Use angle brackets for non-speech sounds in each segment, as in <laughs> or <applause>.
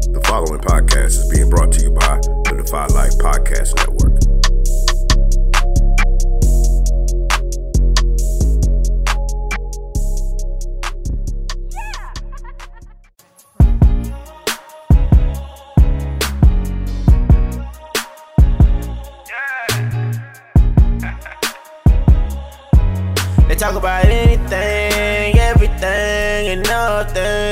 The following podcast is being brought to you by the Defy Life Podcast Network. They talk about anything, everything, and nothing.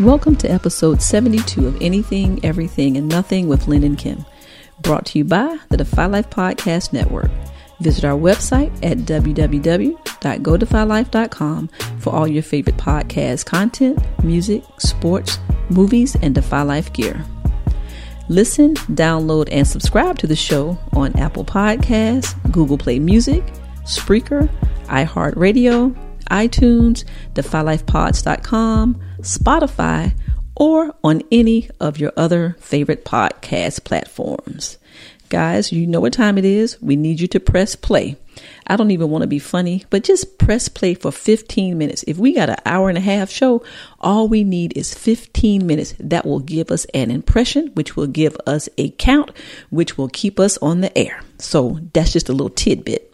Welcome to episode 72 of Anything, Everything, and Nothing with Lynn and Kim, brought to you by the Defy Life Podcast Network. Visit our website at www.godefylife.com for all your favorite podcast content, music, sports, movies, and Defy Life gear. Listen, download, and subscribe to the show on Apple Podcasts, Google Play Music, Spreaker, iHeartRadio, iTunes, DefyLifePods.com, Spotify, or on any of your other favorite podcast platforms. Guys, you know what time it is. We need you to press play. I don't even want to be funny, but just press play for 15 minutes. If we got an hour and a half show, all we need is 15 minutes. That will give us an impression, which will give us a count, which will keep us on the air. So that's just a little tidbit.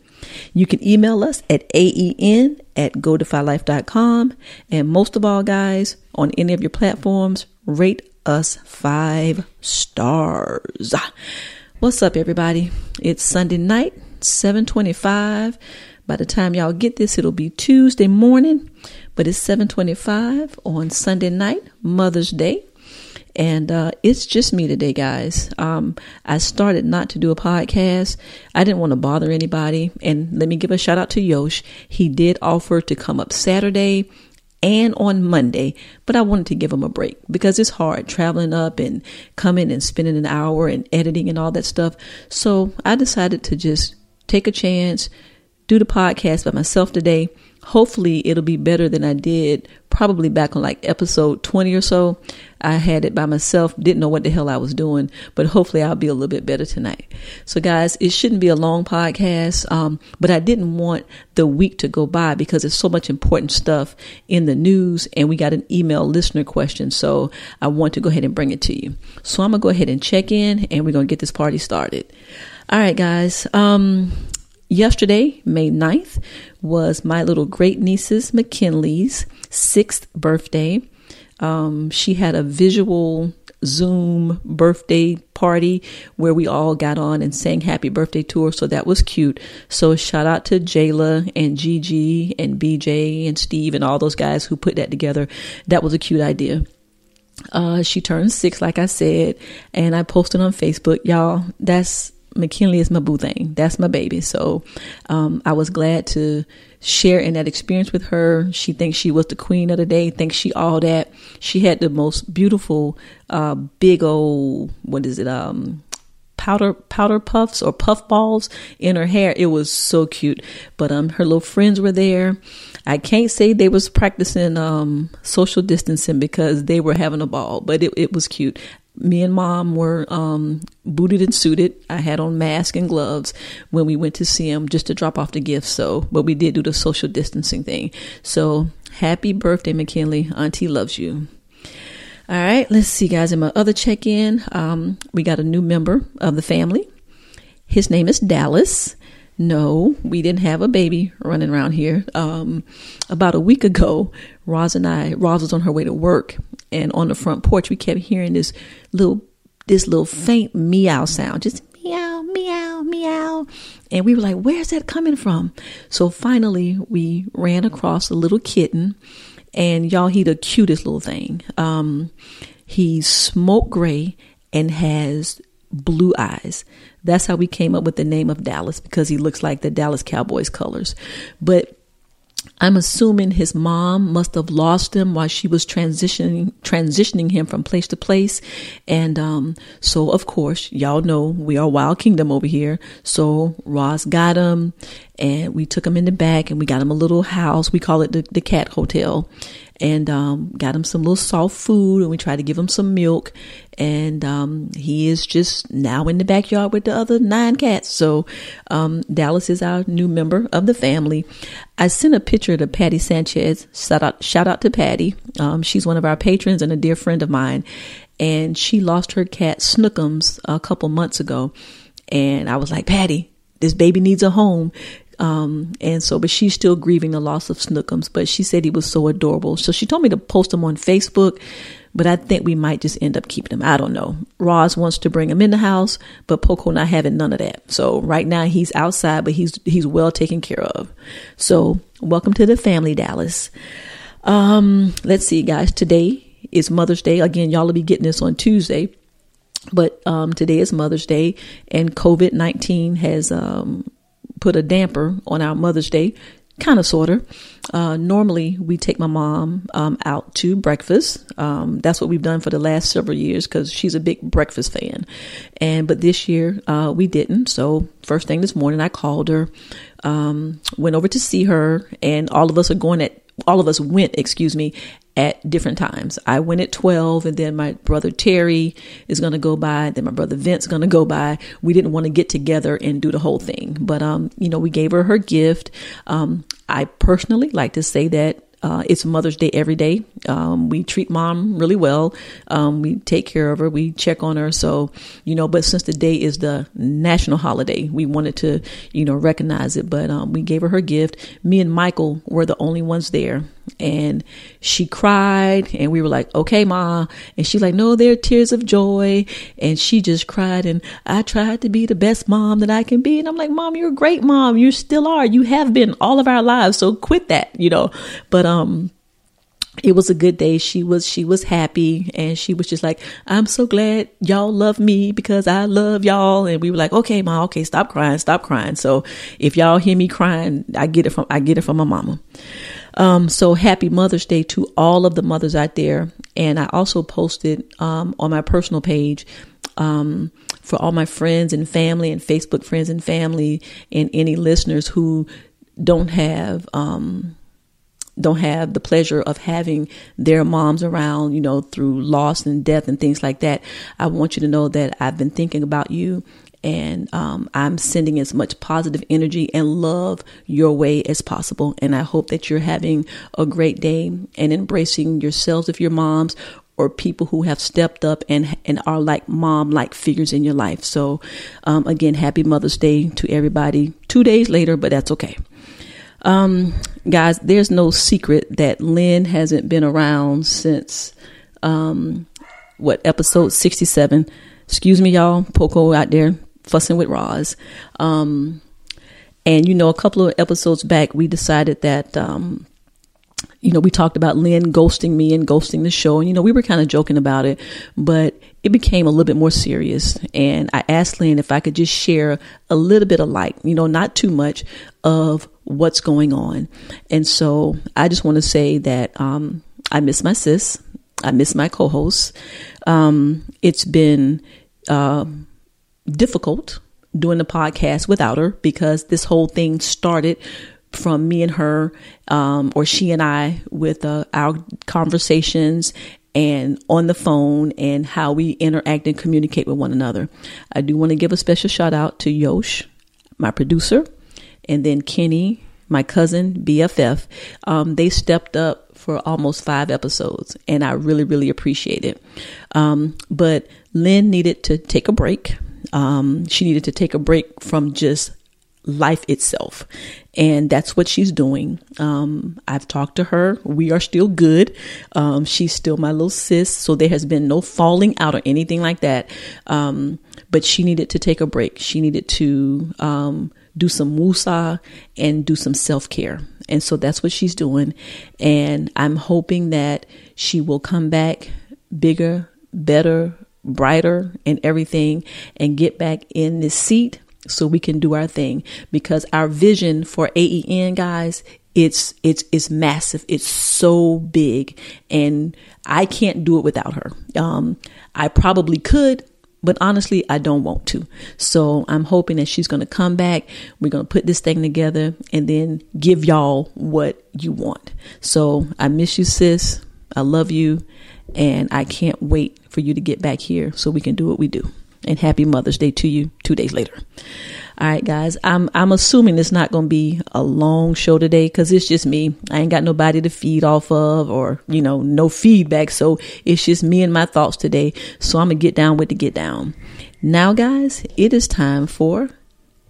You can email us at aen at godefylife.com. And most of all, guys, on any of your platforms, rate us five stars. What's up, everybody? It's Sunday night, 725. By the time y'all get this, it'll be Tuesday morning, but it's 725 on Sunday night, Mother's Day. And uh, it's just me today, guys. Um, I started not to do a podcast. I didn't want to bother anybody. And let me give a shout out to Yosh. He did offer to come up Saturday and on Monday, but I wanted to give him a break because it's hard traveling up and coming and spending an hour and editing and all that stuff. So I decided to just take a chance, do the podcast by myself today. Hopefully, it'll be better than I did probably back on like episode 20 or so. I had it by myself, didn't know what the hell I was doing, but hopefully, I'll be a little bit better tonight. So, guys, it shouldn't be a long podcast, um, but I didn't want the week to go by because there's so much important stuff in the news, and we got an email listener question. So, I want to go ahead and bring it to you. So, I'm going to go ahead and check in, and we're going to get this party started. All right, guys. Um, yesterday, May 9th, was my little great niece's McKinley's sixth birthday. Um, she had a visual Zoom birthday party where we all got on and sang happy birthday to her. So that was cute. So shout out to Jayla and Gigi and BJ and Steve and all those guys who put that together. That was a cute idea. Uh, she turned six, like I said, and I posted on Facebook, y'all. That's McKinley is my boo thing. That's my baby. So um, I was glad to share in that experience with her. She thinks she was the queen of the day. Thinks she all that. She had the most beautiful, uh, big old what is it? Um, powder powder puffs or puff balls in her hair. It was so cute. But um, her little friends were there. I can't say they was practicing um social distancing because they were having a ball, but it, it was cute me and mom were um, booted and suited. I had on mask and gloves when we went to see him just to drop off the gifts. So, but we did do the social distancing thing. So, happy birthday, McKinley. Auntie loves you. All right, let's see, guys. In my other check in, um, we got a new member of the family. His name is Dallas. No, we didn't have a baby running around here. Um, about a week ago, Roz and I, Roz was on her way to work, and on the front porch, we kept hearing this little, this little faint meow sound, just meow, meow, meow. And we were like, where's that coming from? So finally, we ran across a little kitten, and y'all, he the cutest little thing. Um, he's smoke gray and has blue eyes. That's how we came up with the name of Dallas because he looks like the Dallas Cowboys colors. But I'm assuming his mom must have lost him while she was transitioning transitioning him from place to place, and um, so of course y'all know we are Wild Kingdom over here. So Roz got him, and we took him in the back, and we got him a little house. We call it the, the Cat Hotel, and um, got him some little soft food and we tried to give him some milk. And um, he is just now in the backyard with the other nine cats. So um, dallas is our new member of the family. I sent a picture to patty sanchez. Shout out, shout out to patty. Um, she's one of our patrons and a dear friend of mine. And she lost her cat snookums a couple months ago. And i was like patty this baby needs a home um, and so, but she's still grieving the loss of Snookums, but she said he was so adorable. So she told me to post him on Facebook, but I think we might just end up keeping him. I don't know. Roz wants to bring him in the house, but Poco not having none of that. So right now he's outside, but he's, he's well taken care of. So welcome to the family, Dallas. Um, let's see, guys. Today is Mother's Day. Again, y'all will be getting this on Tuesday but um, today is Mother's Day, and COVID 19 has um, put a damper on our Mother's Day, kind of, sort of. Uh, normally, we take my mom um, out to breakfast. Um, that's what we've done for the last several years because she's a big breakfast fan. And but this year uh, we didn't. So first thing this morning, I called her, um, went over to see her, and all of us are going at all of us went, excuse me, at different times. I went at 12 and then my brother Terry is going to go by. Then my brother Vince going to go by. We didn't want to get together and do the whole thing, but, um, you know, we gave her her gift. Um, I personally like to say that uh, it's Mother's Day every day. Um, we treat mom really well. Um, we take care of her. We check on her. So, you know, but since the day is the national holiday, we wanted to, you know, recognize it. But um, we gave her her gift. Me and Michael were the only ones there and she cried and we were like okay ma and she's like no they're tears of joy and she just cried and i tried to be the best mom that i can be and i'm like mom you're a great mom you still are you have been all of our lives so quit that you know but um it was a good day. She was she was happy and she was just like, I'm so glad y'all love me because I love y'all. And we were like, okay, mom, okay, stop crying, stop crying. So if y'all hear me crying, I get it from I get it from my mama. Um, so happy Mother's Day to all of the mothers out there. And I also posted um, on my personal page um, for all my friends and family and Facebook friends and family and any listeners who don't have um, don't have the pleasure of having their moms around, you know, through loss and death and things like that. I want you to know that I've been thinking about you and um, I'm sending as much positive energy and love your way as possible. And I hope that you're having a great day and embracing yourselves if you're moms or people who have stepped up and and are like mom like figures in your life. So, um, again, happy Mother's Day to everybody. Two days later, but that's okay. Um, guys, there's no secret that Lynn hasn't been around since um, what episode 67. Excuse me, y'all. Poco out there fussing with Roz. Um, and you know, a couple of episodes back, we decided that, um, you know, we talked about Lynn ghosting me and ghosting the show. And, you know, we were kind of joking about it, but it became a little bit more serious. And I asked Lynn if I could just share a little bit of light, you know, not too much of what's going on. And so I just want to say that um, I miss my sis. I miss my co host. Um, it's been. Uh, difficult doing the podcast without her because this whole thing started from me and her, um, or she and I, with uh, our conversations and on the phone and how we interact and communicate with one another. I do want to give a special shout out to Yosh, my producer, and then Kenny, my cousin, BFF. Um, they stepped up for almost five episodes, and I really, really appreciate it. Um, but Lynn needed to take a break um, she needed to take a break from just life itself. And that's what she's doing. Um, I've talked to her. We are still good. Um, she's still my little sis. So there has been no falling out or anything like that. Um, but she needed to take a break. She needed to um, do some wusa and do some self care. And so that's what she's doing. And I'm hoping that she will come back bigger, better, brighter, and everything and get back in this seat so we can do our thing. Because our vision for AEN guys it's it's it's massive. It's so big. And I can't do it without her. Um I probably could but honestly I don't want to. So I'm hoping that she's going to come back. We're going to put this thing together and then give y'all what you want. So I miss you sis. I love you and I can't wait for you to get back here so we can do what we do and happy Mother's Day to you two days later. All right, guys. I'm I'm assuming it's not going to be a long show today because it's just me. I ain't got nobody to feed off of, or you know, no feedback. So it's just me and my thoughts today. So I'm gonna get down with the get down. Now, guys, it is time for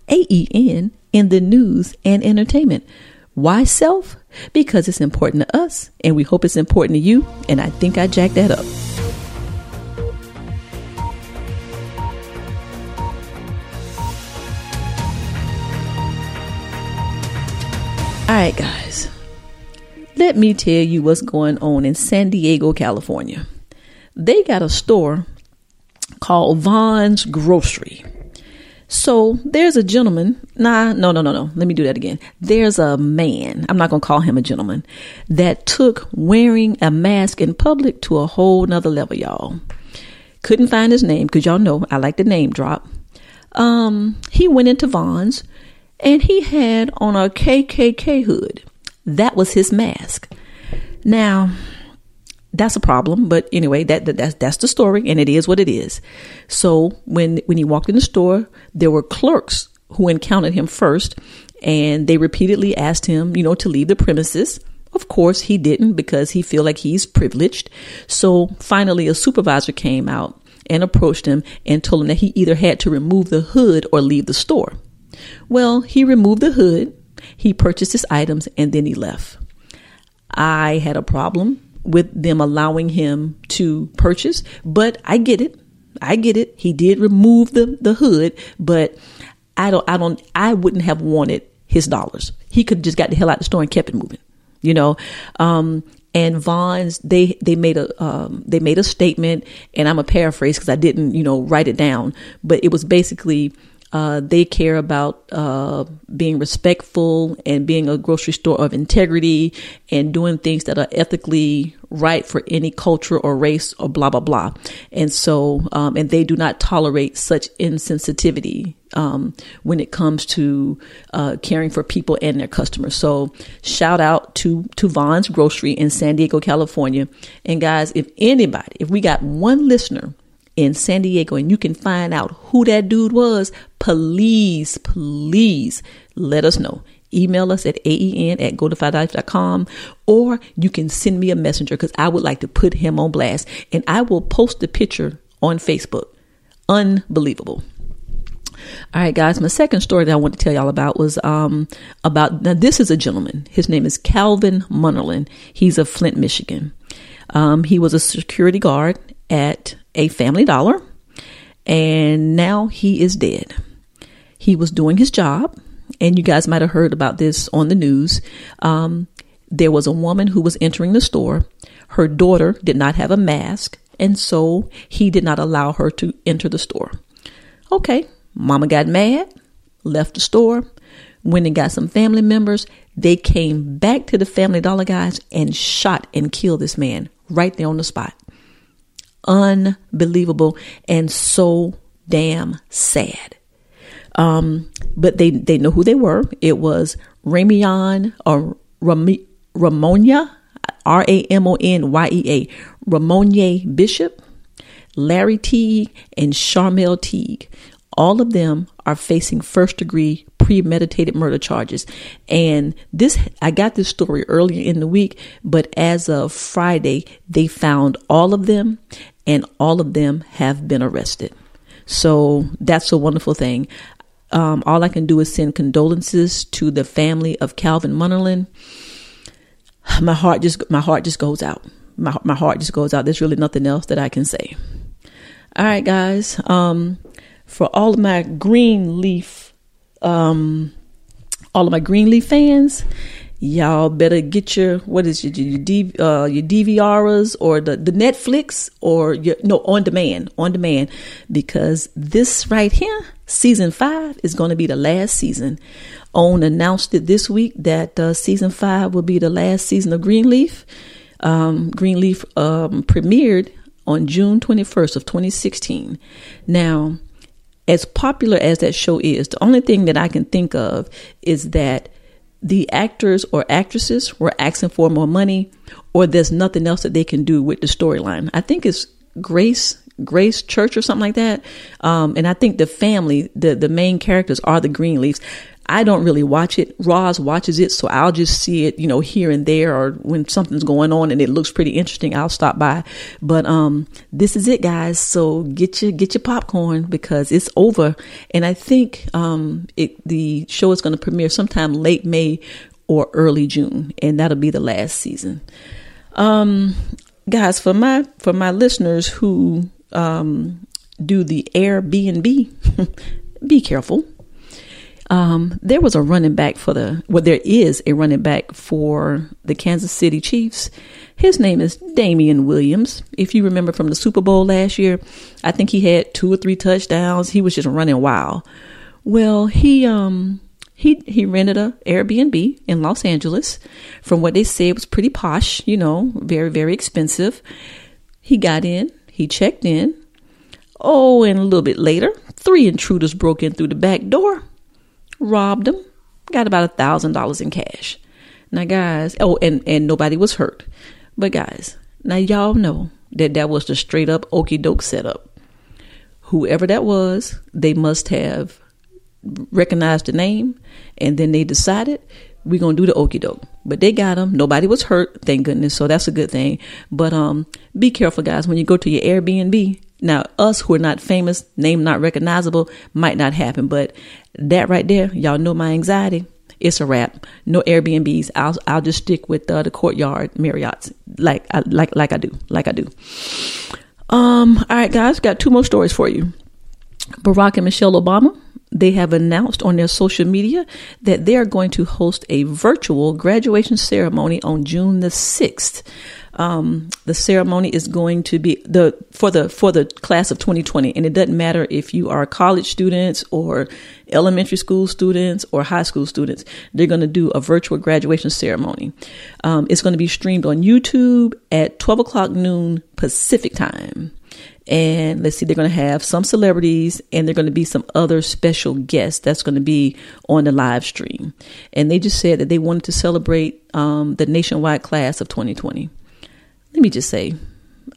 AEN in the news and entertainment. Why self? Because it's important to us, and we hope it's important to you. And I think I jacked that up. All right, guys. Let me tell you what's going on in San Diego, California. They got a store called Vons Grocery. So there's a gentleman. Nah, no, no, no, no. Let me do that again. There's a man. I'm not going to call him a gentleman that took wearing a mask in public to a whole nother level, y'all. Couldn't find his name because y'all know I like the name drop. Um, he went into Vons and he had on a KKK hood. That was his mask. Now, that's a problem, but anyway, that, that that's that's the story, and it is what it is. So when when he walked in the store, there were clerks who encountered him first, and they repeatedly asked him, you know, to leave the premises. Of course, he didn't because he feel like he's privileged. So finally, a supervisor came out and approached him and told him that he either had to remove the hood or leave the store. Well, he removed the hood, he purchased his items, and then he left. I had a problem with them allowing him to purchase, but I get it. I get it. He did remove the, the hood, but I don't I don't I wouldn't have wanted his dollars. He could have just got the hell out of the store and kept it moving. You know? Um and Vons they they made a um, they made a statement and I'm a paraphrase because I didn't you know write it down, but it was basically uh, they care about uh, being respectful and being a grocery store of integrity and doing things that are ethically right for any culture or race or blah blah blah. And so, um, and they do not tolerate such insensitivity um, when it comes to uh, caring for people and their customers. So, shout out to to Vons Grocery in San Diego, California. And guys, if anybody, if we got one listener in San Diego and you can find out who that dude was, please, please let us know. Email us at aen at godefylife.com or you can send me a messenger because I would like to put him on blast and I will post the picture on Facebook. Unbelievable. All right, guys. My second story that I want to tell y'all about was um, about now. This is a gentleman. His name is Calvin Munerlyn. He's of Flint, Michigan. Um, he was a security guard at a Family Dollar, and now he is dead. He was doing his job, and you guys might have heard about this on the news. Um, there was a woman who was entering the store. Her daughter did not have a mask, and so he did not allow her to enter the store. Okay, mama got mad, left the store, went and got some family members. They came back to the Family Dollar guys and shot and killed this man right there on the spot unbelievable and so damn sad. Um, but they, they know who they were. It was Ramion or Ram- Ramonia, R A M O N Y E A, Ramonyea Bishop, Larry Teague, and Sharmel Teague. All of them are facing first degree premeditated murder charges. And this, I got this story earlier in the week, but as of Friday, they found all of them and all of them have been arrested. So that's a wonderful thing. Um, all I can do is send condolences to the family of Calvin Munerlyn. My heart just my heart just goes out. My my heart just goes out. There's really nothing else that I can say. All right, guys. Um, for all of my Greenleaf, um, all of my Greenleaf fans, y'all better get your what is it, your DV, uh, your DVRs or the the Netflix or your no on demand on demand because this right here season five is going to be the last season. OWN announced it this week that uh, season five will be the last season of Greenleaf. Um, Greenleaf um, premiered on June 21st of 2016. Now, as popular as that show is, the only thing that I can think of is that the actors or actresses were asking for more money or there's nothing else that they can do with the storyline. I think it's Grace Grace Church or something like that. Um, and I think the family, the the main characters are the Greenleafs. I don't really watch it. Roz watches it, so I'll just see it, you know, here and there, or when something's going on and it looks pretty interesting, I'll stop by. But um, this is it, guys. So get your get your popcorn because it's over, and I think um, it the show is going to premiere sometime late May or early June, and that'll be the last season. Um, guys, for my for my listeners who um do the Airbnb, <laughs> be careful um, there was a running back for the, well, there is a running back for the Kansas City Chiefs. His name is Damien Williams. If you remember from the Super Bowl last year, I think he had two or three touchdowns. He was just running wild. Well, he, um, he, he rented a Airbnb in Los Angeles. From what they said, it was pretty posh, you know, very, very expensive. He got in, he checked in. Oh, and a little bit later, three intruders broke in through the back door robbed them, got about a thousand dollars in cash. Now, guys, oh, and and nobody was hurt, but guys, now y'all know that that was the straight up okey doke setup. Whoever that was, they must have recognized the name, and then they decided we're gonna do the okey doke. But they got them. Nobody was hurt, thank goodness. So that's a good thing. But um, be careful, guys, when you go to your Airbnb. Now, us who are not famous, name not recognizable, might not happen. But that right there, y'all know my anxiety. It's a wrap. No Airbnbs. I'll I'll just stick with uh, the courtyard Marriott's, like I, like like I do, like I do. Um. All right, guys, got two more stories for you. Barack and Michelle Obama they have announced on their social media that they are going to host a virtual graduation ceremony on June the 6th. Um, the ceremony is going to be the for the for the class of 2020, and it doesn't matter if you are college students or elementary school students or high school students. They're going to do a virtual graduation ceremony. Um, it's going to be streamed on YouTube at 12 o'clock noon Pacific time. And let's see, they're going to have some celebrities and they're going to be some other special guests that's going to be on the live stream. And they just said that they wanted to celebrate um, the nationwide class of 2020. Let me just say,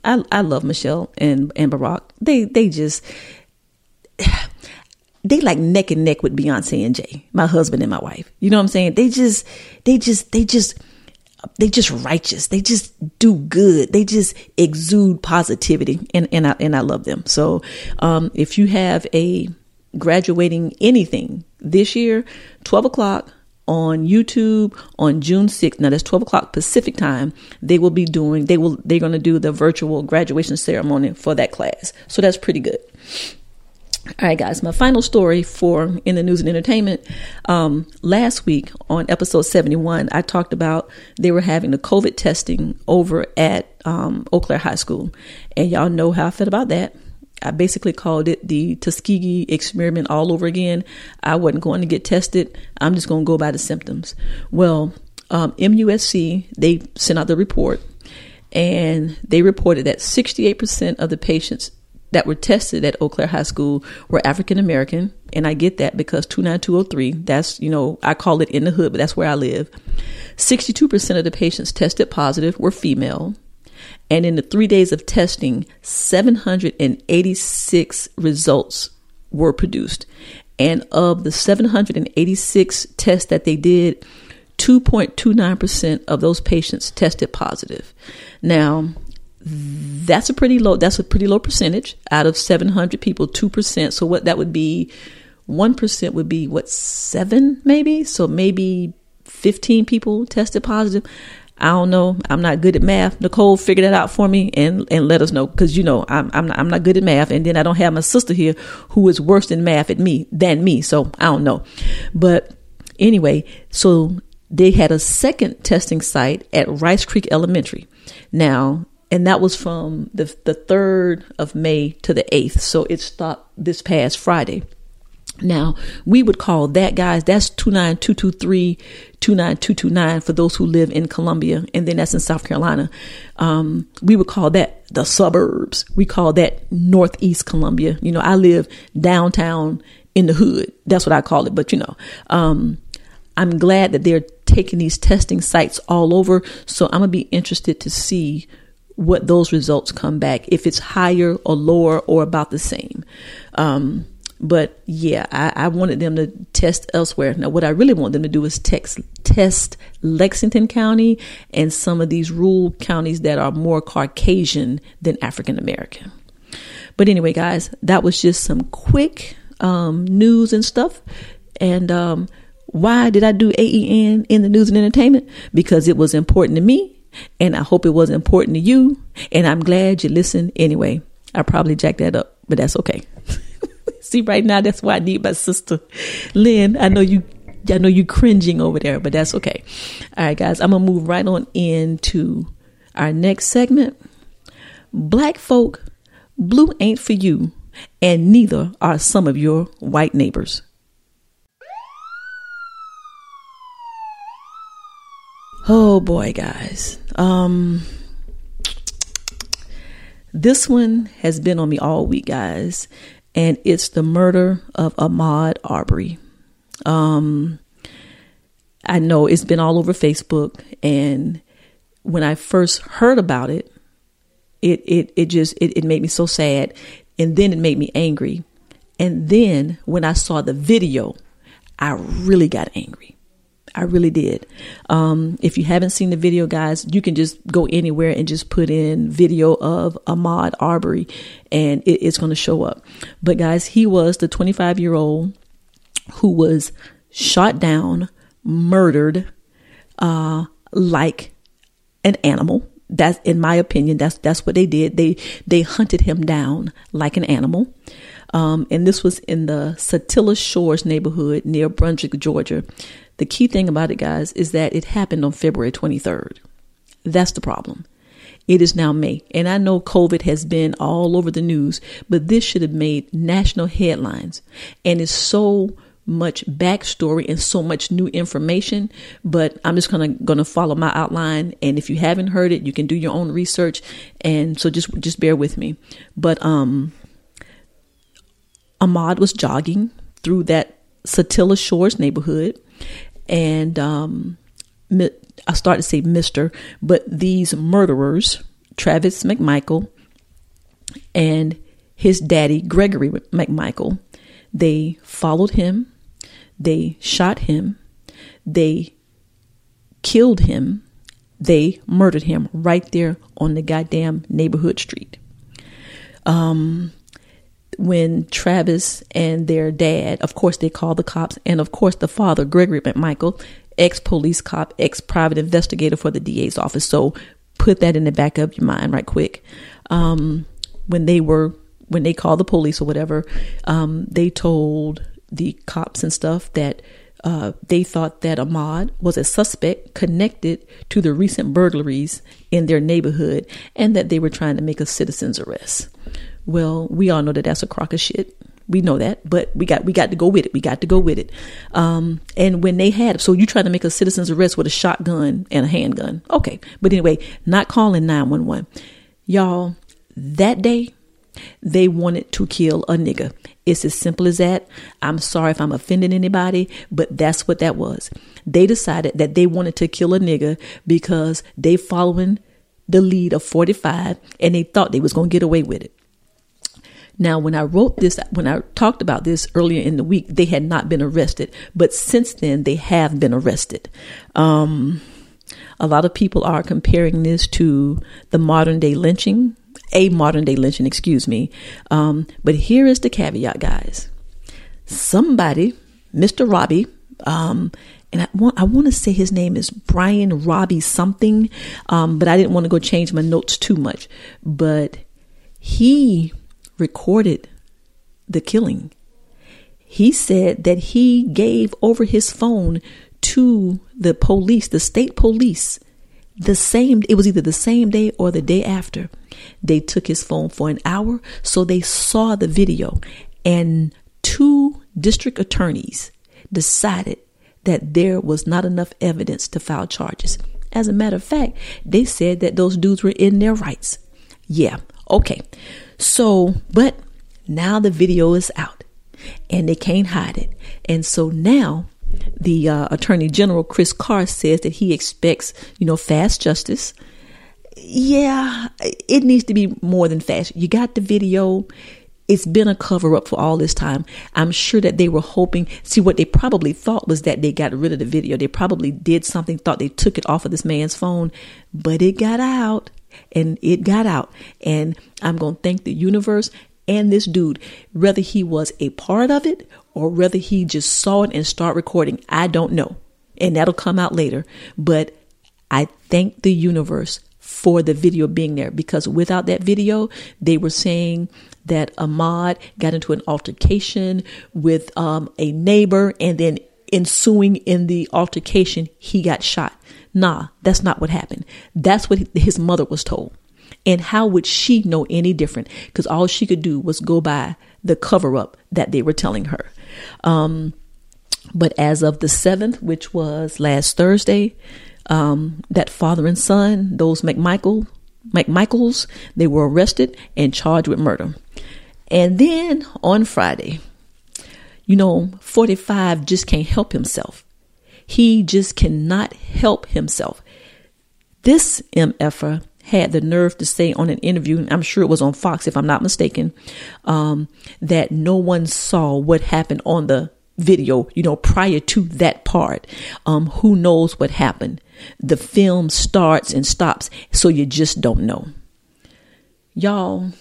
I, I love Michelle and, and Barack. They, they just, <sighs> they like neck and neck with Beyonce and Jay, my husband and my wife. You know what I'm saying? They just, they just, they just, they just righteous. They just do good. They just exude positivity, and and I and I love them. So, um, if you have a graduating anything this year, twelve o'clock on YouTube on June 6th. Now that's 12 o'clock Pacific time. They will be doing, they will, they're going to do the virtual graduation ceremony for that class. So that's pretty good. All right, guys, my final story for in the news and entertainment. Um, last week on episode 71, I talked about they were having the COVID testing over at um, Eau Claire High School. And y'all know how I felt about that. I basically called it the Tuskegee experiment all over again. I wasn't going to get tested. I'm just going to go by the symptoms. Well, um, MUSC, they sent out the report and they reported that 68% of the patients that were tested at Eau Claire High School were African American. And I get that because 29203, that's, you know, I call it in the hood, but that's where I live. 62% of the patients tested positive were female. And in the three days of testing, 786 results were produced. And of the 786 tests that they did, 2.29% of those patients tested positive. Now, that's a pretty low that's a pretty low percentage out of 700 people 2% so what that would be 1% would be what, seven maybe? So maybe 15 people tested positive. I don't know. I'm not good at math. Nicole, figure that out for me and, and let us know. Cause you know, I'm, I'm not, I'm not good at math. And then I don't have my sister here who is worse than math at me than me. So I don't know. But anyway, so they had a second testing site at Rice Creek Elementary. Now, and that was from the, the 3rd of May to the 8th. So it stopped this past Friday. Now, we would call that, guys, that's 29223, 29229 for those who live in Columbia, and then that's in South Carolina. Um, we would call that the suburbs. We call that Northeast Columbia. You know, I live downtown in the hood. That's what I call it. But, you know, um, I'm glad that they're taking these testing sites all over. So I'm going to be interested to see what those results come back, if it's higher or lower or about the same. Um, but yeah, I, I, wanted them to test elsewhere. Now, what I really want them to do is text, test Lexington County and some of these rural counties that are more Caucasian than African American. But anyway, guys, that was just some quick um, news and stuff. And um, why did I do AEN in the news and entertainment? Because it was important to me. And I hope it was important to you. And I'm glad you listened anyway. I probably jacked that up, but that's okay. See, right now, that's why I need my sister, Lynn. I know you, I know you cringing over there, but that's okay. All right, guys, I'm gonna move right on into our next segment. Black folk, blue ain't for you, and neither are some of your white neighbors. Oh boy, guys. Um, this one has been on me all week, guys and it's the murder of Ahmaud Arbery. Um, I know it's been all over Facebook, and when I first heard about it, it it it just it, it made me so sad, and then it made me angry, and then when I saw the video, I really got angry. I really did. Um, if you haven't seen the video, guys, you can just go anywhere and just put in video of Ahmaud Arbery and it, it's going to show up. But guys, he was the 25 year old who was shot down, murdered, uh, like an animal. That's in my opinion. That's that's what they did. They they hunted him down like an animal. Um, and this was in the Satilla Shores neighborhood near Brunswick, Georgia. The key thing about it, guys, is that it happened on February 23rd. That's the problem. It is now May. And I know COVID has been all over the news, but this should have made national headlines. And it's so much backstory and so much new information, but I'm just gonna gonna follow my outline. And if you haven't heard it, you can do your own research. And so just just bear with me. But um Ahmaud was jogging through that Satilla Shores neighborhood and um, I started to say Mister, but these murderers, Travis McMichael and his daddy Gregory McMichael, they followed him, they shot him, they killed him, they murdered him right there on the goddamn neighborhood street. Um, when Travis and their dad, of course, they called the cops, and of course, the father, Gregory McMichael, ex police cop, ex private investigator for the DA's office. So put that in the back of your mind right quick. Um, when they were, when they called the police or whatever, um, they told the cops and stuff that uh, they thought that Ahmaud was a suspect connected to the recent burglaries in their neighborhood and that they were trying to make a citizen's arrest. Well, we all know that that's a crock of shit. We know that, but we got we got to go with it. We got to go with it. Um, and when they had, so you try to make a citizen's arrest with a shotgun and a handgun, okay. But anyway, not calling nine one one, y'all. That day, they wanted to kill a nigga. It's as simple as that. I'm sorry if I'm offending anybody, but that's what that was. They decided that they wanted to kill a nigga because they following the lead of 45 and they thought they was going to get away with it. Now, when I wrote this, when I talked about this earlier in the week, they had not been arrested, but since then they have been arrested. Um, a lot of people are comparing this to the modern day lynching, a modern day lynching, excuse me. Um, but here is the caveat, guys. somebody, Mr. Robbie, um, and I want I want to say his name is Brian Robbie something, um, but I didn't want to go change my notes too much. But he recorded the killing. He said that he gave over his phone to the police, the state police, the same it was either the same day or the day after. They took his phone for an hour, so they saw the video and two district attorneys decided that there was not enough evidence to file charges. As a matter of fact, they said that those dudes were in their rights. Yeah, okay. So, but now the video is out and they can't hide it. And so now the uh, Attorney General Chris Carr says that he expects, you know, fast justice. Yeah, it needs to be more than fast. You got the video it's been a cover up for all this time. I'm sure that they were hoping, see, what they probably thought was that they got rid of the video. They probably did something, thought they took it off of this man's phone, but it got out and it got out. And I'm going to thank the universe and this dude, whether he was a part of it or whether he just saw it and start recording. I don't know. And that'll come out later. But I thank the universe for the video being there because without that video, they were saying that Ahmaud got into an altercation with um, a neighbor and then ensuing in the altercation, he got shot. Nah, that's not what happened. That's what his mother was told. And how would she know any different? Because all she could do was go by the cover up that they were telling her. Um, but as of the 7th, which was last Thursday, um, that father and son, those McMichael, McMichaels, they were arrested and charged with murder. And then on Friday, you know, 45 just can't help himself. He just cannot help himself. This MFer had the nerve to say on an interview, and I'm sure it was on Fox if I'm not mistaken, um, that no one saw what happened on the video, you know, prior to that part. Um, who knows what happened? The film starts and stops, so you just don't know. Y'all,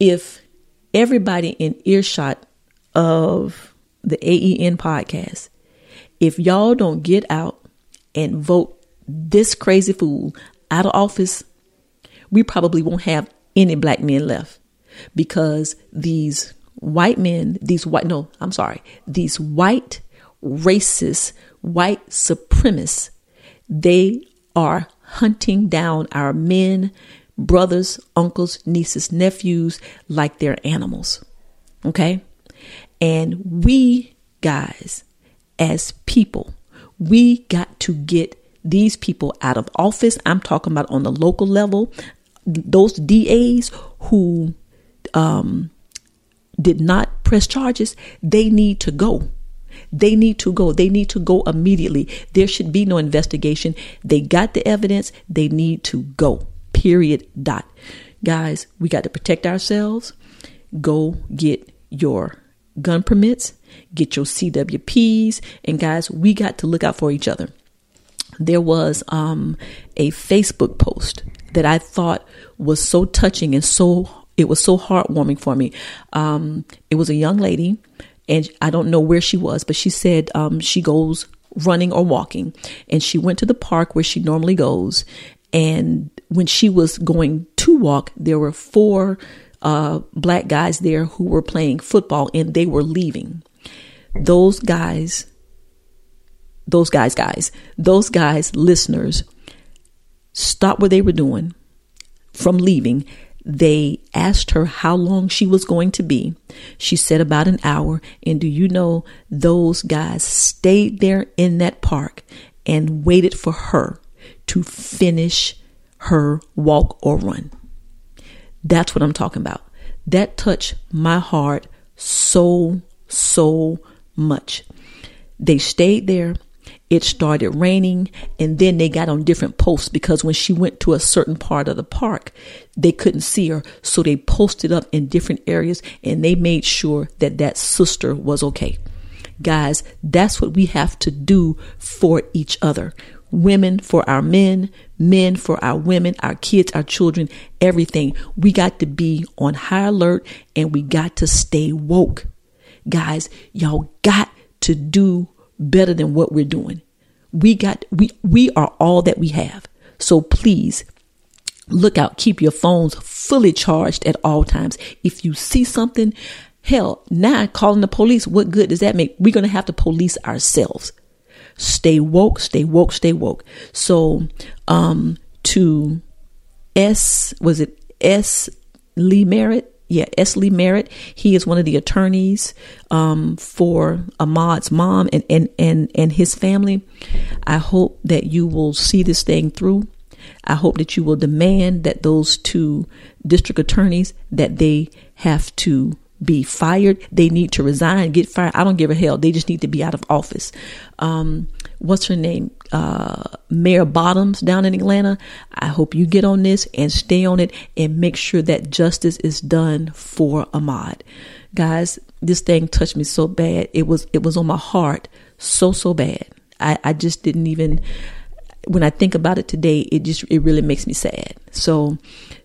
if everybody in earshot of the AEN podcast, if y'all don't get out and vote this crazy fool out of office, we probably won't have any black men left because these white men, these white, no, I'm sorry, these white racist, white supremacists, they are hunting down our men, brothers, uncles, nieces, nephews like they're animals. Okay? And we guys, as people, we got to get these people out of office. I'm talking about on the local level. Those DAs who um, did not press charges, they need to go. They need to go. They need to go immediately. There should be no investigation. They got the evidence. They need to go. Period. Dot. Guys, we got to protect ourselves. Go get your gun permits, get your CWPs, and guys, we got to look out for each other. There was um, a Facebook post that I thought was so touching and so it was so heartwarming for me. Um, it was a young lady, and I don't know where she was, but she said um, she goes running or walking, and she went to the park where she normally goes, and when she was going to walk, there were four uh, black guys there who were playing football and they were leaving. Those guys, those guys, guys, those guys, listeners, stopped what they were doing from leaving. They asked her how long she was going to be. She said about an hour. And do you know those guys stayed there in that park and waited for her to finish her walk or run. That's what I'm talking about. That touched my heart so, so much. They stayed there. It started raining, and then they got on different posts because when she went to a certain part of the park, they couldn't see her. So they posted up in different areas and they made sure that that sister was okay. Guys, that's what we have to do for each other women for our men, men for our women, our kids, our children, everything. We got to be on high alert and we got to stay woke. guys, y'all got to do better than what we're doing. We got we we are all that we have. So please look out, keep your phones fully charged at all times. If you see something, hell, now calling the police, what good does that make? We're going to have to police ourselves. Stay woke, stay woke, stay woke. So, um, to S, was it S. Lee Merritt? Yeah, S. Lee Merritt. He is one of the attorneys um, for Ahmaud's mom and, and, and, and his family. I hope that you will see this thing through. I hope that you will demand that those two district attorneys that they have to be fired. They need to resign, get fired. I don't give a hell. They just need to be out of office. Um, what's her name? Uh, Mayor Bottoms down in Atlanta. I hope you get on this and stay on it and make sure that justice is done for Ahmaud. Guys, this thing touched me so bad. It was, it was on my heart so, so bad. I, I just didn't even, when I think about it today, it just, it really makes me sad. So,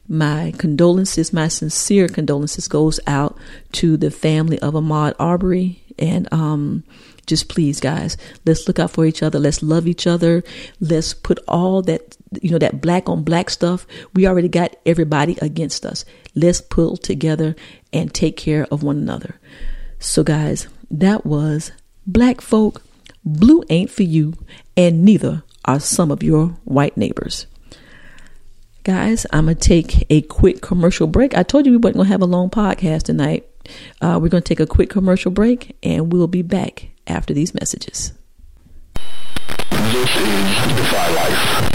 my condolences, my sincere condolences goes out to the family of Ahmaud Arbery. And um, just please, guys, let's look out for each other. Let's love each other. Let's put all that, you know, that black on black stuff. We already got everybody against us. Let's pull together and take care of one another. So, guys, that was Black Folk. Blue ain't for you, and neither are some of your white neighbors. Guys, I'm going to take a quick commercial break. I told you we weren't going to have a long podcast tonight. Uh, we're going to take a quick commercial break and we'll be back after these messages. This is Defy Life.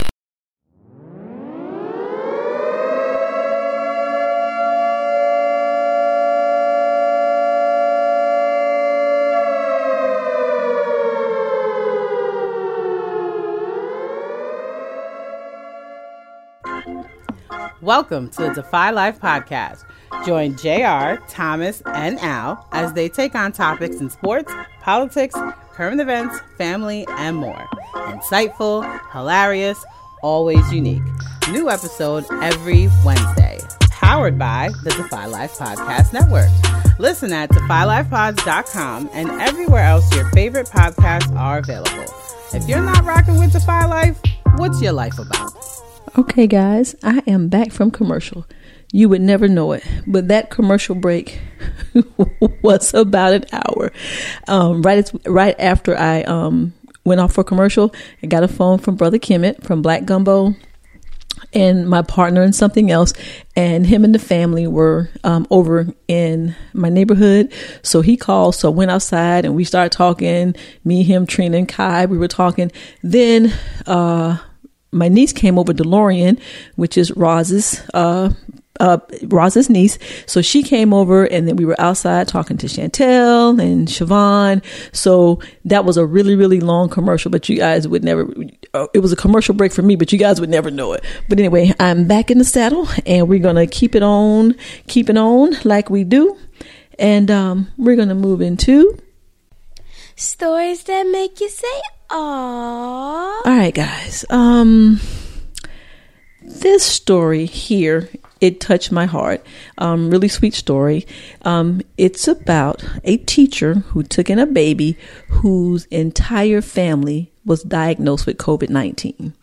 Welcome to the Defy Life podcast. Join JR, Thomas, and Al as they take on topics in sports, politics, current events, family, and more. Insightful, hilarious, always unique. New episode every Wednesday. Powered by the Defy Life Podcast Network. Listen at defylifepods.com and everywhere else your favorite podcasts are available. If you're not rocking with Defy Life, what's your life about? Okay, guys, I am back from commercial. You would never know it, but that commercial break <laughs> was about an hour. Um, right, right after I um, went off for commercial, I got a phone from Brother Kemet from Black Gumbo and my partner and something else and him and the family were um, over in my neighborhood so he called so I went outside and we started talking me him trina and kai we were talking then uh, my niece came over, DeLorean, which is Roz's uh, uh, Roz's niece. So she came over and then we were outside talking to Chantel and Siobhan. So that was a really, really long commercial, but you guys would never, uh, it was a commercial break for me, but you guys would never know it. But anyway, I'm back in the saddle and we're going to keep it on, keep it on like we do. And um, we're going to move into stories that make you say, Aww. All right, guys. Um, this story here it touched my heart. Um, really sweet story. Um, it's about a teacher who took in a baby whose entire family was diagnosed with COVID nineteen.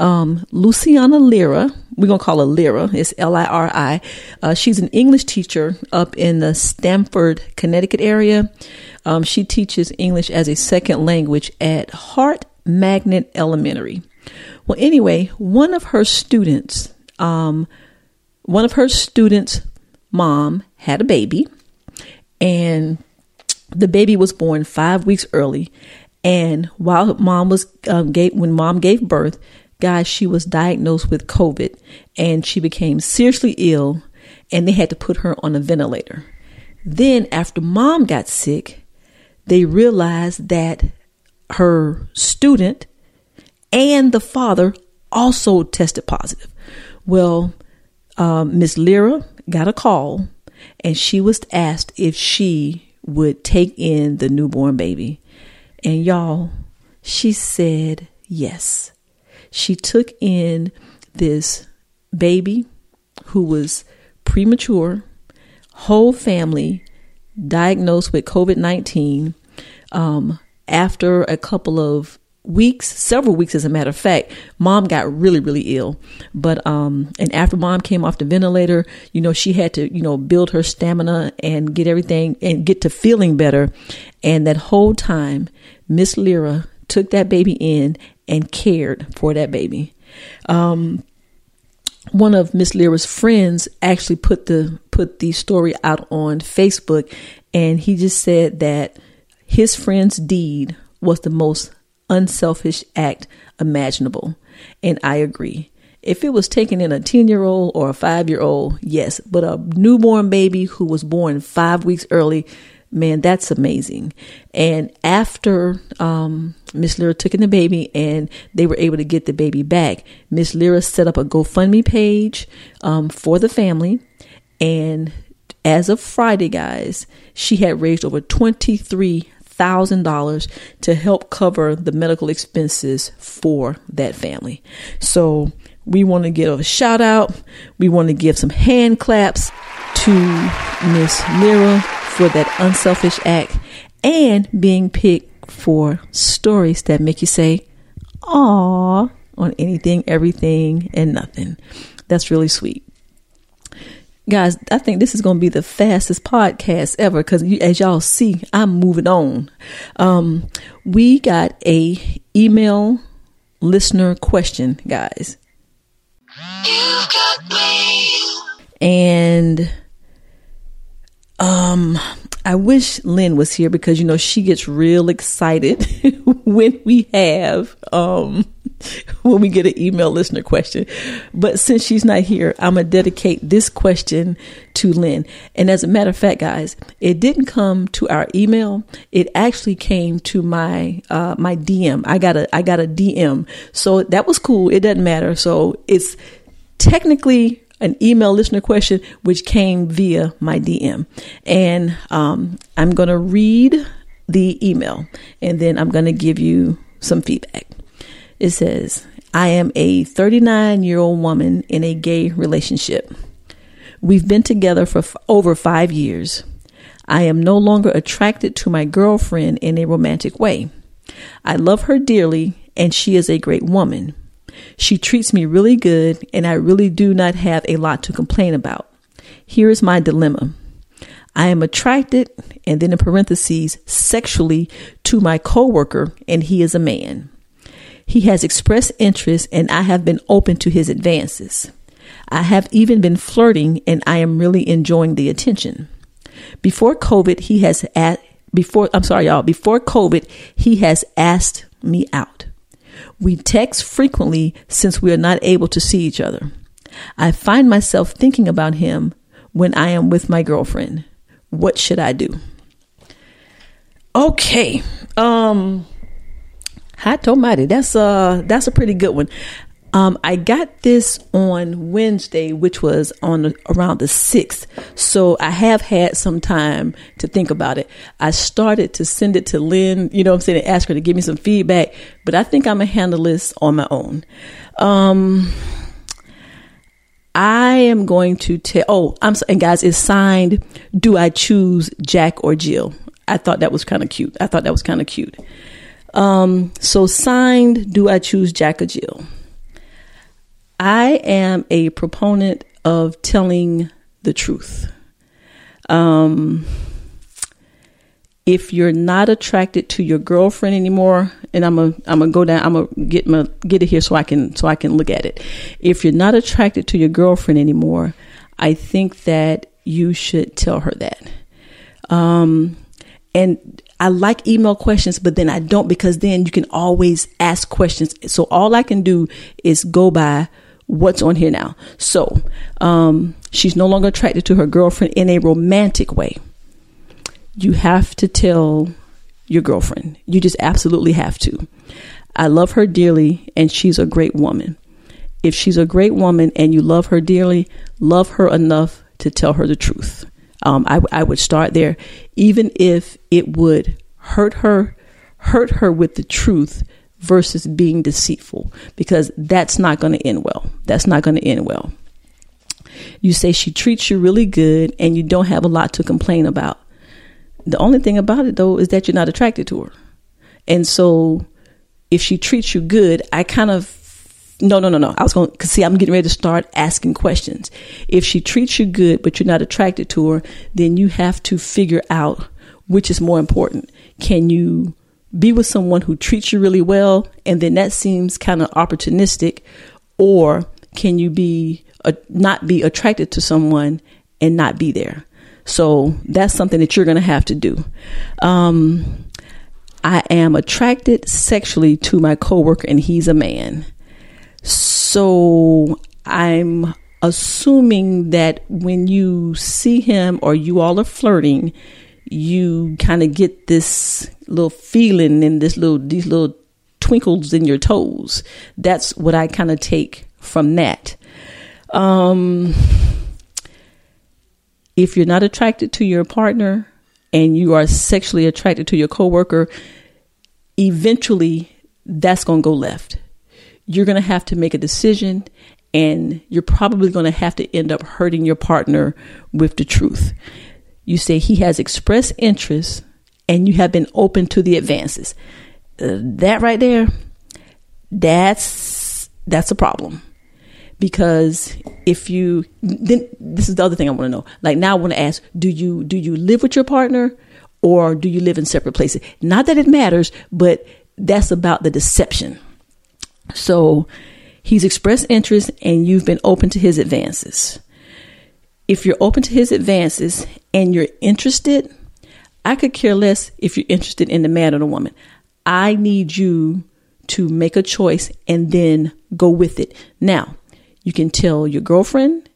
Um, Luciana Lira, we're gonna call her Lyra. It's L I R I. Uh, she's an English teacher up in the Stamford, Connecticut area. Um, she teaches English as a second language at Hart Magnet Elementary. Well, anyway, one of her students, um, one of her students' mom had a baby, and the baby was born five weeks early. And while mom was um, gave, when mom gave birth, guys, she was diagnosed with COVID, and she became seriously ill, and they had to put her on a ventilator. Then, after mom got sick, they realized that her student and the father also tested positive. Well, um, Miss Lyra got a call and she was asked if she would take in the newborn baby. And y'all, she said yes. She took in this baby who was premature, whole family diagnosed with COVID 19 um, after a couple of weeks, several weeks as a matter of fact, mom got really, really ill. But um and after mom came off the ventilator, you know, she had to, you know, build her stamina and get everything and get to feeling better. And that whole time, Miss Lyra took that baby in and cared for that baby. Um one of Miss Lyra's friends actually put the put the story out on Facebook and he just said that his friend's deed was the most unselfish act imaginable. And I agree. If it was taken in a 10 year old or a five year old, yes, but a newborn baby who was born five weeks early, man, that's amazing. And after um, Miss Lyra took in the baby and they were able to get the baby back, Miss Lyra set up a GoFundMe page um, for the family. And as of Friday, guys, she had raised over twenty-three thousand dollars to help cover the medical expenses for that family. So we want to give a shout out. We want to give some hand claps to Miss Lyra for that unselfish act and being picked for stories that make you say, "Aw," on anything, everything, and nothing. That's really sweet. Guys i think this is going to be the fastest podcast ever because as y'all see i'm moving on. Um, we got a email listener question guys. And um I wish Lynn was here because you know she gets real excited <laughs> when we have um <laughs> when we get an email listener question. But since she's not here, I'm gonna dedicate this question to Lynn. And as a matter of fact, guys, it didn't come to our email. It actually came to my uh my DM. I got a I got a DM. So that was cool. It doesn't matter. So it's technically an email listener question, which came via my DM. And um, I'm going to read the email and then I'm going to give you some feedback. It says, I am a 39 year old woman in a gay relationship. We've been together for f- over five years. I am no longer attracted to my girlfriend in a romantic way. I love her dearly and she is a great woman. She treats me really good, and I really do not have a lot to complain about. Here is my dilemma. I am attracted, and then in parentheses, sexually to my coworker, and he is a man. He has expressed interest, and I have been open to his advances. I have even been flirting, and I am really enjoying the attention. Before COVID, he has at before I'm sorry, y'all. Before COVID, he has asked me out. We text frequently since we are not able to see each other. I find myself thinking about him when I am with my girlfriend. What should I do? Okay. Um Hot Almighty, that's uh that's a pretty good one. Um, I got this on Wednesday, which was on the, around the 6th. So I have had some time to think about it. I started to send it to Lynn, you know I'm saying, and ask her to give me some feedback, but I think I'm to handle this on my own. Um, I am going to tell, oh, I'm and guys, it's signed, do I choose Jack or Jill? I thought that was kind of cute. I thought that was kind of cute. Um, so signed, do I choose Jack or Jill? I am a proponent of telling the truth. Um, if you're not attracted to your girlfriend anymore, and I'm a I'm gonna go down. I'm gonna get my get it here so I can so I can look at it. If you're not attracted to your girlfriend anymore, I think that you should tell her that. Um, and I like email questions, but then I don't because then you can always ask questions. So all I can do is go by what's on here now. So, um, she's no longer attracted to her girlfriend in a romantic way. You have to tell your girlfriend. You just absolutely have to. I love her dearly and she's a great woman. If she's a great woman and you love her dearly, love her enough to tell her the truth. Um, I, I would start there, even if it would hurt her, hurt her with the truth versus being deceitful because that's not going to end well. That's not going to end well. You say she treats you really good and you don't have a lot to complain about. the only thing about it though is that you're not attracted to her. And so if she treats you good, I kind of no, no, no, no. I was going to see, I'm getting ready to start asking questions. If she treats you good, but you're not attracted to her, then you have to figure out which is more important. Can you be with someone who treats you really well, and then that seems kind of opportunistic, or can you be uh, not be attracted to someone and not be there? So that's something that you're going to have to do. Um, I am attracted sexually to my coworker, and he's a man. So I'm assuming that when you see him or you all are flirting, you kind of get this little feeling and this little these little twinkles in your toes. That's what I kind of take from that. Um, if you're not attracted to your partner and you are sexually attracted to your coworker, eventually that's going to go left. You're going to have to make a decision and you're probably going to have to end up hurting your partner with the truth. You say he has expressed interest and you have been open to the advances. Uh, that right there, that's that's a problem. Because if you then this is the other thing I want to know. Like now I want to ask, do you do you live with your partner or do you live in separate places? Not that it matters, but that's about the deception. So he's expressed interest and you've been open to his advances. If you're open to his advances and you're interested, I could care less if you're interested in the man or the woman. I need you to make a choice and then go with it. Now, you can tell your girlfriend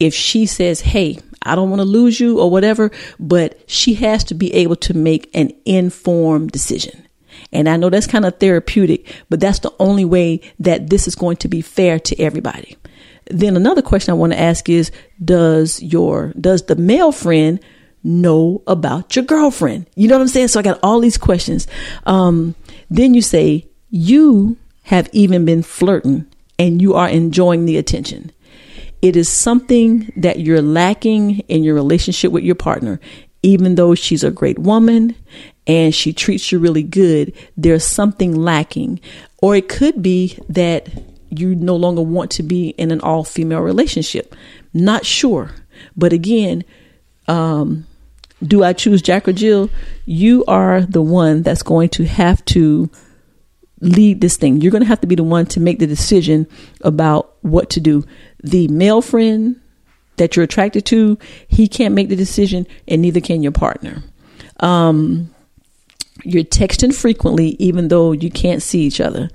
if she says, Hey, I don't want to lose you or whatever, but she has to be able to make an informed decision. And I know that's kind of therapeutic, but that's the only way that this is going to be fair to everybody. Then another question I want to ask is does your does the male friend know about your girlfriend? You know what I'm saying? So I got all these questions. Um, then you say you have even been flirting and you are enjoying the attention. It is something that you're lacking in your relationship with your partner. Even though she's a great woman and she treats you really good, there's something lacking. Or it could be that you no longer want to be in an all female relationship. Not sure. But again, um, do I choose Jack or Jill? You are the one that's going to have to lead this thing. You're going to have to be the one to make the decision about what to do. The male friend that you're attracted to, he can't make the decision, and neither can your partner. Um, you're texting frequently, even though you can't see each other.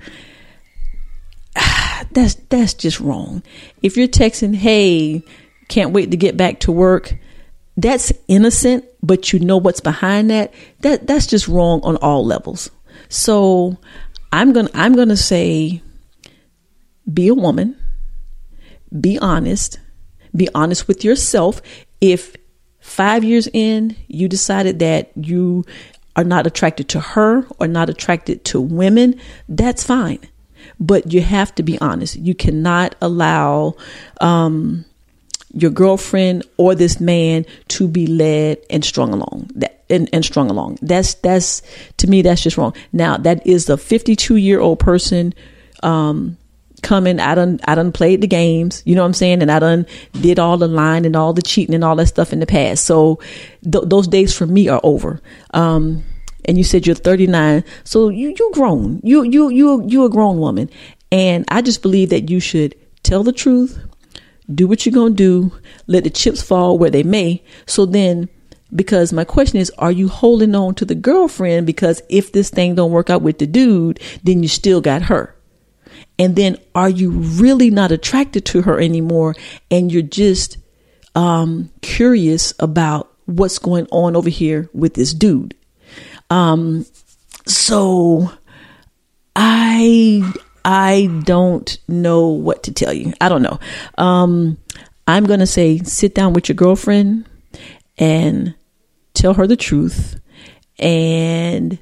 That's that's just wrong. If you're texting, "Hey, can't wait to get back to work," that's innocent, but you know what's behind that. That that's just wrong on all levels. So I'm gonna I'm gonna say be a woman, be honest, be honest with yourself. If five years in you decided that you are not attracted to her or not attracted to women, that's fine. But you have to be honest. You cannot allow um, your girlfriend or this man to be led and strung along. That and, and strung along. That's that's to me that's just wrong. Now that is a 52 year old person um coming i done i done played the games you know what i'm saying? And i done did all the lying and all the cheating and all that stuff in the past. So th- those days for me are over. Um and you said you're 39 so you you grown you you you you a grown woman and i just believe that you should tell the truth do what you're going to do, let the chips fall where they may. So then, because my question is, are you holding on to the girlfriend? Because if this thing don't work out with the dude, then you still got her. And then are you really not attracted to her anymore? And you're just, um, curious about what's going on over here with this dude. Um, so I, I don't know what to tell you. I don't know. Um, I'm to say sit down with your girlfriend and tell her the truth and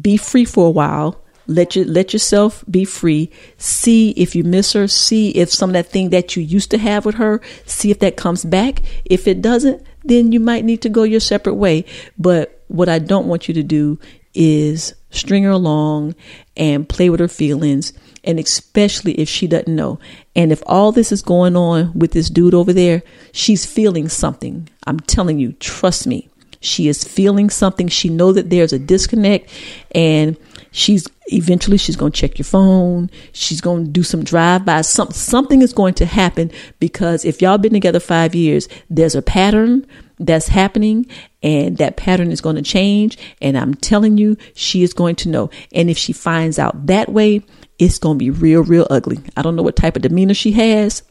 be free for a while. Let you let yourself be free. See if you miss her. See if some of that thing that you used to have with her. See if that comes back. If it doesn't, then you might need to go your separate way. But what I don't want you to do is string her along and play with her feelings and especially if she doesn't know. And if all this is going on with this dude over there, she's feeling something. I'm telling you, trust me. She is feeling something. She know that there's a disconnect and she's eventually she's going to check your phone. She's going to do some drive by. Some, something is going to happen because if y'all been together 5 years, there's a pattern that's happening and that pattern is going to change and I'm telling you she is going to know. And if she finds out that way, it's going to be real, real ugly. I don't know what type of demeanor she has,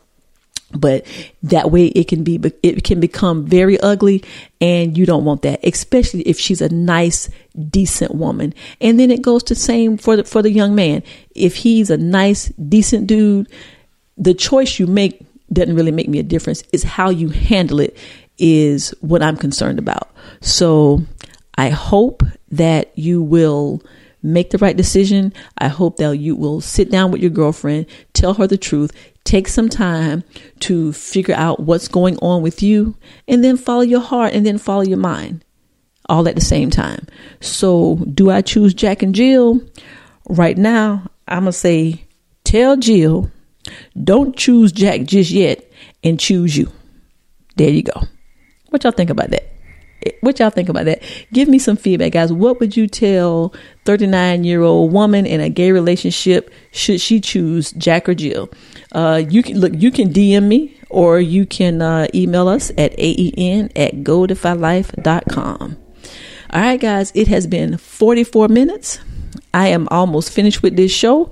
but that way it can be, it can become very ugly and you don't want that, especially if she's a nice, decent woman. And then it goes to same for the, for the young man. If he's a nice, decent dude, the choice you make doesn't really make me a difference. It's how you handle it is what I'm concerned about. So I hope that you will make the right decision. I hope that you will sit down with your girlfriend, tell her the truth, take some time to figure out what's going on with you, and then follow your heart and then follow your mind all at the same time. So, do I choose Jack and Jill? Right now, I'm going to say tell Jill, don't choose Jack just yet and choose you. There you go. What y'all think about that? what y'all think about that? Give me some feedback, guys. What would you tell 39 year old woman in a gay relationship should she choose Jack or Jill? Uh, you can look, you can DM me or you can uh, email us at aen at godefylife.com. All right, guys, it has been 44 minutes. I am almost finished with this show.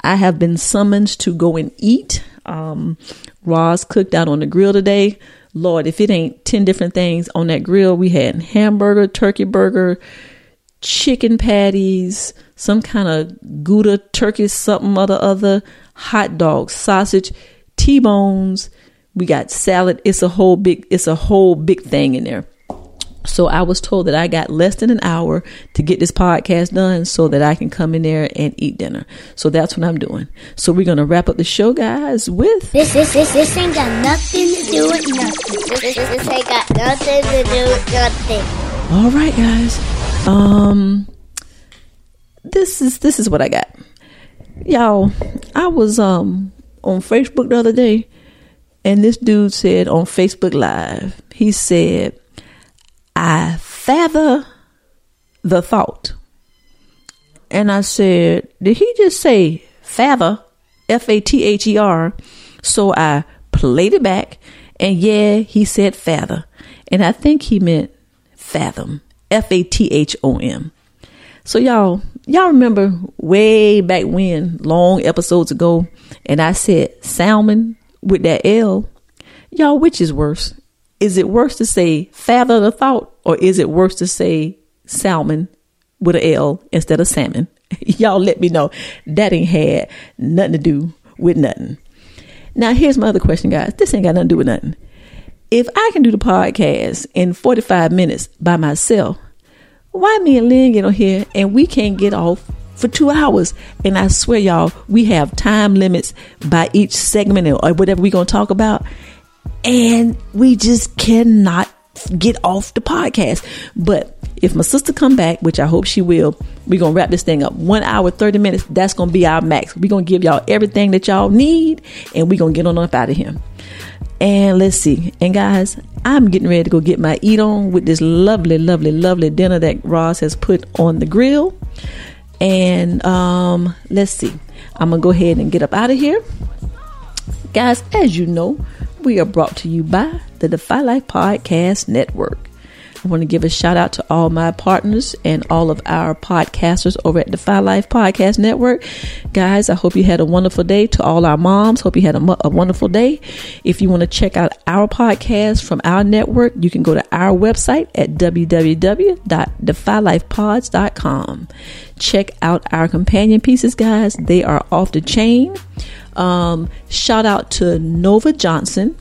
I have been summoned to go and eat. Um, Roz cooked out on the grill today. Lord, if it ain't 10 different things on that grill, we had hamburger, turkey burger, chicken patties, some kind of Gouda turkey, something other, other, hot dogs, sausage, T-bones. We got salad. It's a whole big, it's a whole big thing in there. So I was told that I got less than an hour to get this podcast done so that I can come in there and eat dinner. So that's what I'm doing. So we're going to wrap up the show, guys, with this, this, this, this ain't got nothing to do with nothing. This, this, this ain't got nothing to do with nothing. All right, guys. Um, this is, this is what I got. Y'all, I was, um, on Facebook the other day and this dude said on Facebook Live, he said, I father the thought. And I said, Did he just say father? F A T H E R. So I played it back, and yeah, he said father. And I think he meant fathom. F A T H O M. So y'all, y'all remember way back when, long episodes ago, and I said salmon with that L. Y'all, which is worse? Is it worse to say father the thought or is it worse to say salmon with an L instead of salmon? <laughs> Y'all let me know. That ain't had nothing to do with nothing. Now, here's my other question, guys. This ain't got nothing to do with nothing. If I can do the podcast in 45 minutes by myself, why me and Lynn get on here and we can't get off for two hours? And I swear, y'all, we have time limits by each segment or whatever we're going to talk about and we just cannot get off the podcast. But if my sister come back, which I hope she will, we're gonna wrap this thing up. One hour, 30 minutes, that's gonna be our max. We're gonna give y'all everything that y'all need, and we're gonna get on up out of here. And let's see. And guys, I'm getting ready to go get my eat on with this lovely, lovely, lovely dinner that Roz has put on the grill. And um, let's see. I'm gonna go ahead and get up out of here. Guys, as you know, we are brought to you by the Defy Life Podcast Network. I want to give a shout out to all my partners and all of our podcasters over at Defy Life Podcast Network. Guys, I hope you had a wonderful day. To all our moms, hope you had a, a wonderful day. If you want to check out our podcast from our network, you can go to our website at www.defylifepods.com. Check out our companion pieces, guys. They are off the chain. Um, shout out to Nova Johnson,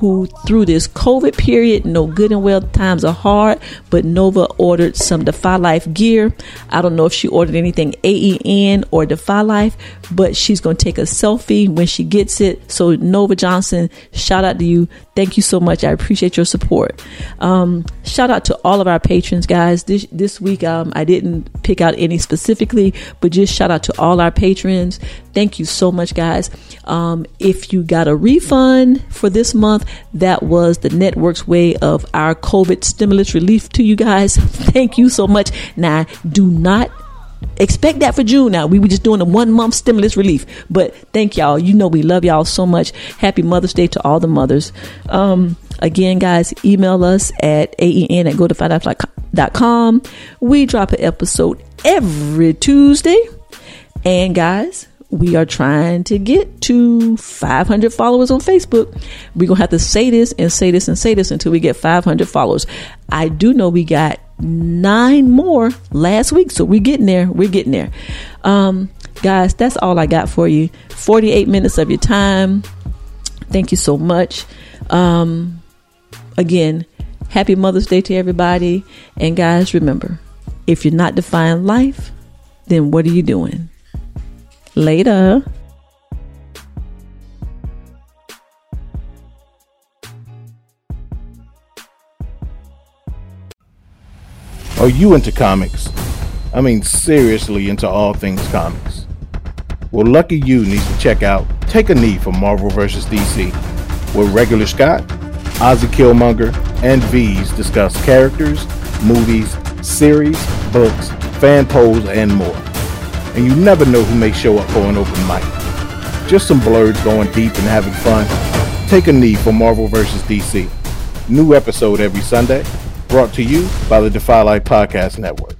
who, through this COVID period, know good and well times are hard, but Nova ordered some Defy Life gear. I don't know if she ordered anything AEN or Defy Life, but she's going to take a selfie when she gets it. So, Nova Johnson, shout out to you. Thank you so much. I appreciate your support. Um, shout out to all of our patrons, guys. This this week, um, I didn't pick out any specifically, but just shout out to all our patrons. Thank you so much, guys. Um, if you got a refund for this month, that was the network's way of our COVID stimulus relief to you guys. <laughs> Thank you so much. Now, do not expect that for June now. We were just doing a one month stimulus relief. But thank y'all. You know we love y'all so much. Happy Mother's Day to all the mothers. Um, again, guys, email us at aen at go to com. We drop an episode every Tuesday. And guys, we are trying to get to 500 followers on Facebook. We're going to have to say this and say this and say this until we get 500 followers. I do know we got nine more last week. So we're getting there. We're getting there. Um, guys, that's all I got for you. 48 minutes of your time. Thank you so much. Um, again, happy Mother's Day to everybody. And guys, remember, if you're not defying life, then what are you doing? Later. Are you into comics? I mean, seriously into all things comics. Well, lucky you needs to check out Take a Knee for Marvel vs. DC, where regular Scott, Ozzy Killmonger, and V's discuss characters, movies, series, books, fan polls, and more. And you never know who may show up for an open mic. Just some blurs going deep and having fun. Take a knee for Marvel vs. DC. New episode every Sunday brought to you by the Defy Life Podcast Network.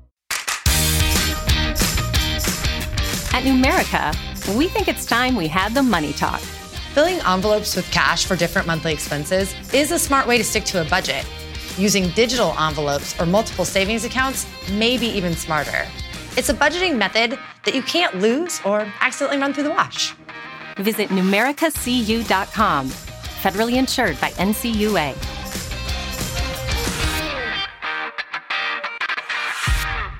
At Numerica, we think it's time we had the money talk. Filling envelopes with cash for different monthly expenses is a smart way to stick to a budget. Using digital envelopes or multiple savings accounts may be even smarter. It's a budgeting method that you can't lose or accidentally run through the wash. Visit numericacu.com. Federally insured by NCUA.